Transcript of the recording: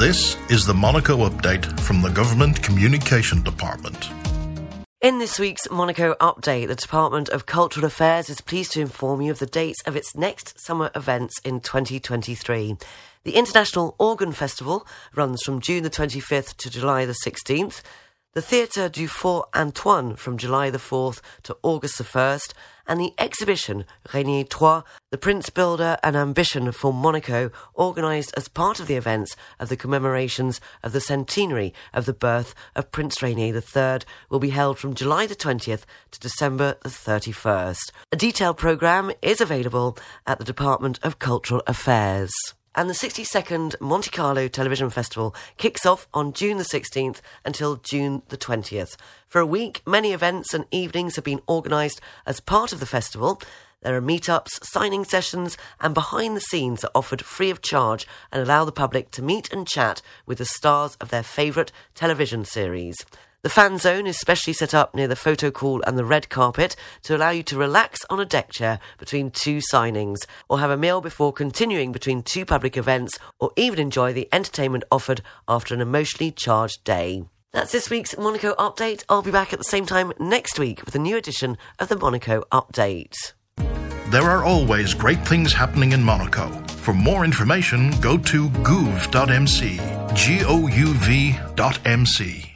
This is the Monaco update from the Government Communication Department. In this week's Monaco update, the Department of Cultural Affairs is pleased to inform you of the dates of its next summer events in 2023. The International Organ Festival runs from June the 25th to July the 16th the Theatre du Fort Antoine from July the 4th to August the 1st, and the exhibition Rainier III, The Prince Builder and Ambition for Monaco, organised as part of the events of the commemorations of the centenary of the birth of Prince Rainier III, will be held from July the 20th to December the 31st. A detailed programme is available at the Department of Cultural Affairs and the 62nd Monte Carlo Television Festival kicks off on June the 16th until June the 20th. For a week, many events and evenings have been organised as part of the festival. There are meetups, signing sessions, and behind the scenes are offered free of charge and allow the public to meet and chat with the stars of their favourite television series. The fan zone is specially set up near the photo call and the red carpet to allow you to relax on a deck chair between two signings, or have a meal before continuing between two public events, or even enjoy the entertainment offered after an emotionally charged day. That's this week's Monaco update. I'll be back at the same time next week with a new edition of the Monaco Update. There are always great things happening in Monaco. For more information, go to gouv.mc. G O U V.mc.